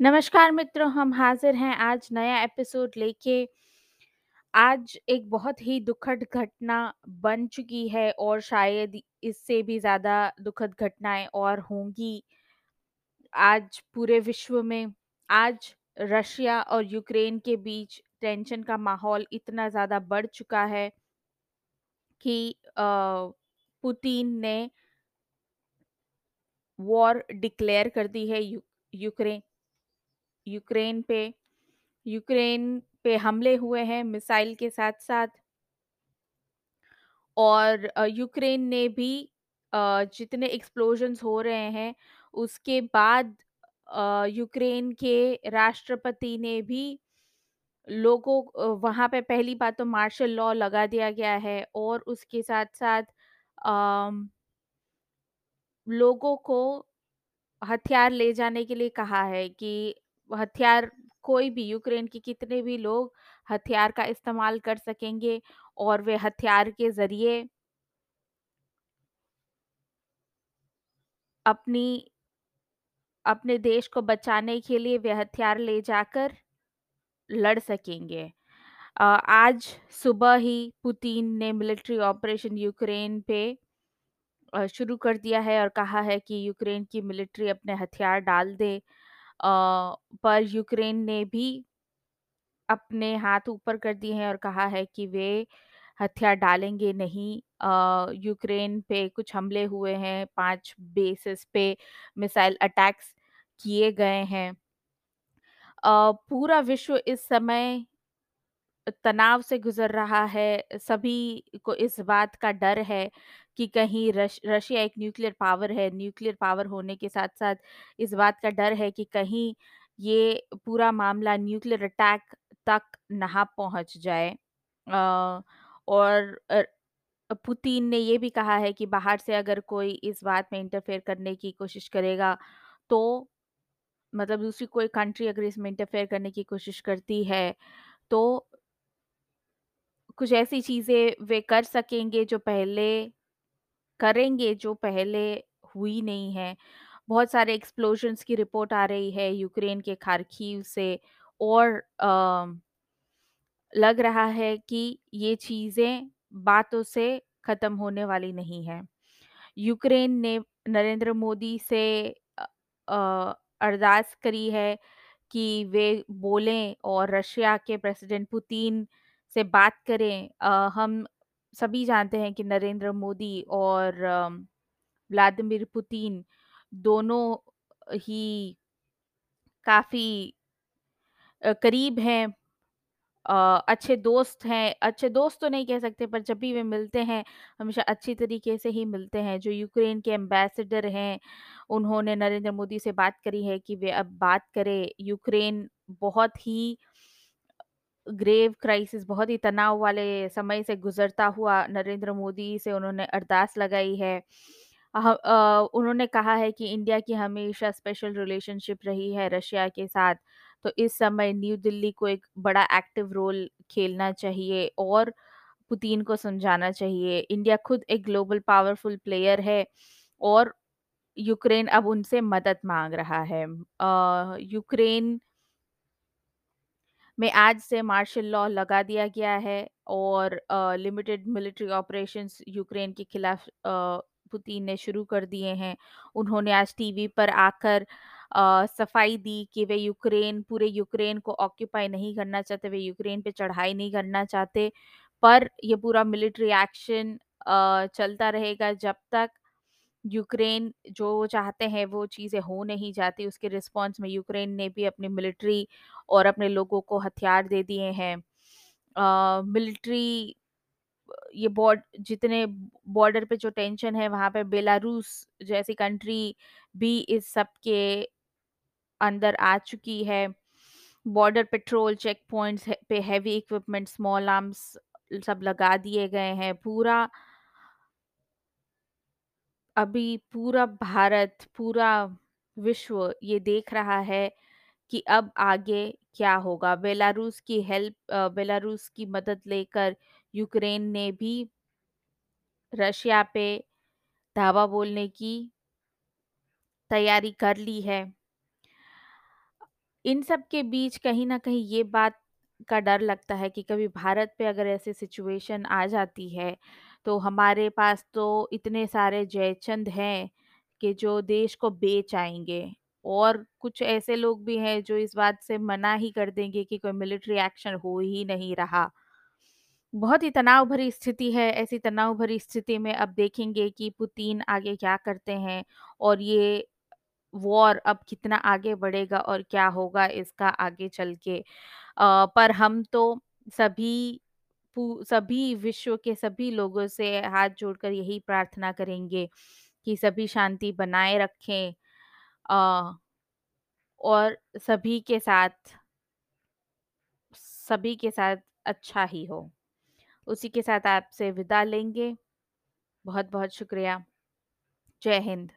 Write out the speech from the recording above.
नमस्कार मित्रों, हम हाज़िर हैं आज नया एपिसोड लेके। आज एक बहुत ही दुखद घटना बन चुकी है और शायद इससे भी ज़्यादा दुखद घटनाएँ और होंगी। आज पूरे विश्व में आज रशिया और यूक्रेन के बीच टेंशन का माहौल इतना ज़्यादा बढ़ चुका है कि पुतिन ने वॉर डिक्लेयर कर दी है यू यूक्रेन यूक्रेन पे यूक्रेन पे हमले हुए हैं मिसाइल के साथ-साथ। और अ, यूक्रेन ने भी जितने एक्सप्लोजन्स हो रहे हैं, उसके बाद यूक्रेन के राष्ट्रपति ने भी लोगों वहाँ पे पहली बात तो मार्शल लॉ लगा दिया गया है और उसके साथ-साथ अम लोगों को हथियार ले जाने के लिए कहा है कि हथियार कोई भी, यूक्रेन के कितने भी लोग हथियार का इस्तेमाल कर सकेंगे और वे हथियार के ज़रिए अपनी, अपने देश को बचाने के लिए वे हथियार ले जाकर लड़ सकेंगे। आज सुबह ही पुतिन ने मिलिट्री ऑपरेशन यूक्रेन पे शुरू कर दिया है और कहा है कि यूक्रेन की मिलिट्री अपने हथियार डाल दे। पर यूक्रेन ने भी अपने हाथ ऊपर कर दिए हैं और कहा है कि वे हथियार डालेंगे नहीं। यूक्रेन पे कुछ हमले हुए हैं, पाँच बेसिस पे मिसाइल अटैक्स किए गए हैं। अ, पूरा विश्व इस समय तनाव से गुज़र रहा है, सभी को इस बात का डर है कि कहीं रश रशिया एक न्यूक्लियर पावर है, न्यूक्लियर पावर होने के साथ-साथ इस बात का डर है कि कहीं ये पूरा मामला न्यूक्लियर अटैक तक ना पहुँच जाए। और पुतिन ने ये भी कहा है कि बाहर से अगर कोई इस बात में इंटरफेयर करने की कोशिश करेगा, तो मतलब दूसरी कोई कंट्री अगर इसमें इंटरफेयर करने की कोशिश करती है, तो कुछ ऐसी चीज़ें वे कर सकेंगे जो पहले करेंगे जो पहले हुई नहीं है। बहुत सारे एक्सप्लोजन्स की रिपोर्ट आ रही है यूक्रेन के खार्किव से और अ, लग रहा है कि ये चीज़ें बातों से ख़त्म होने वाली नहीं है। यूक्रेन ने नरेंद्र मोदी से अरदास करी है कि वे बोलें और रशिया के प्रेसिडेंट पुतिन से बात करें। अ, हम सभी जानते हैं कि नरेंद्र मोदी और व्लादिमीर पुतिन दोनों ही काफ़ी करीब हैं। अच्छे दोस्त हैं, अच्छे दोस्त तो नहीं कह सकते पर जब भी वे मिलते हैं, हमेशा अच्छी तरीके से ही मिलते हैं। जो यूक्रेन के एम्बेसडर हैं, उन्होंने नरेंद्र मोदी से बात करी है कि वे अब बात करें। यूक्रेन बहुत ही ग्रेव क्राइसिस बहुत ही तनाव वाले समय से गुज़रता हुआ नरेंद्र मोदी से उन्होंने अरदास लगाई है। उन्होंने कहा है कि इंडिया की हमेशा स्पेशल रिलेशनशिप रही है रशिया के साथ, तो इस समय न्यू दिल्ली को एक बड़ा एक्टिव रोल खेलना चाहिए और पुतिन को समझाना चाहिए। इंडिया खुद एक ग्लोबल पावरफुल प्लेयर है और यूक्रेन अब उनसे मदद मांग रहा है। यूक्रेन में आज से मार्शल लॉ लगा दिया गया है और लिमिटेड मिलिट्री ऑपरेशंस यूक्रेन के खिलाफ पुतिन ने शुरू कर दिए हैं। उन्होंने आज टीवी पर आकर सफ़ाई दी कि वे यूक्रेन पूरे यूक्रेन को ऑक्यूपाई नहीं करना चाहते, वे यूक्रेन पे चढ़ाई नहीं करना चाहते। पर ये पूरा मिलिट्री एक्शन चलता रहेगा जब तक यूक्रेन जो चाहते हैं वो चीज़ें हो नहीं जाती। उसके रिस्पॉन्स में यूक्रेन ने भी अपनी मिलिट्री और अपने लोगों को हथियार दे दिए हैं। मिलिट्री ये बॉर्ड जितने बॉर्डर पे जो टेंशन है वहाँ पे बेलारूस जैसी कंट्री भी इस सब के अंदर आ चुकी है। बॉर्डर पेट्रोल चेक पॉइंट्स पे हैवी इक्विपमेंट, स्मॉल आर्म्स सब लगा दिए गए हैं। पूरा अभी पूरा भारत, पूरा विश्व ये देख रहा है कि अब आगे क्या होगा। बेलारूस की हेल्प बेलारूस की मदद लेकर यूक्रेन ने भी रशिया पे धावा बोलने की तैयारी कर ली है। इन सब के बीच कहीं ना कहीं ये बात का डर लगता है कि कभी भारत पे अगर ऐसी सिचुएशन आ जाती है, तो हमारे पास तो इतने सारे जयचंद हैं कि जो देश को बेच आएँगे और कुछ ऐसे लोग भी हैं जो इस बात से मना ही कर देंगे कि कोई मिलिट्री एक्शन हो ही नहीं रहा। बहुत ही तनाव भरी स्थिति है, ऐसी तनाव भरी स्थिति में अब देखेंगे कि पुतिन आगे क्या करते हैं और ये वॉर अब कितना आगे बढ़ेगा और क्या होगा इसका आगे चल के। अ, पर हम तो सभी सभी विश्व के सभी लोगों से हाथ जोड़कर यही प्रार्थना करेंगे कि सभी शांति बनाए रखें और सभी के साथ सभी के साथ अच्छा ही हो। उसी के साथ आपसे विदा लेंगे। बहुत-बहुत शुक्रिया। जय हिंद।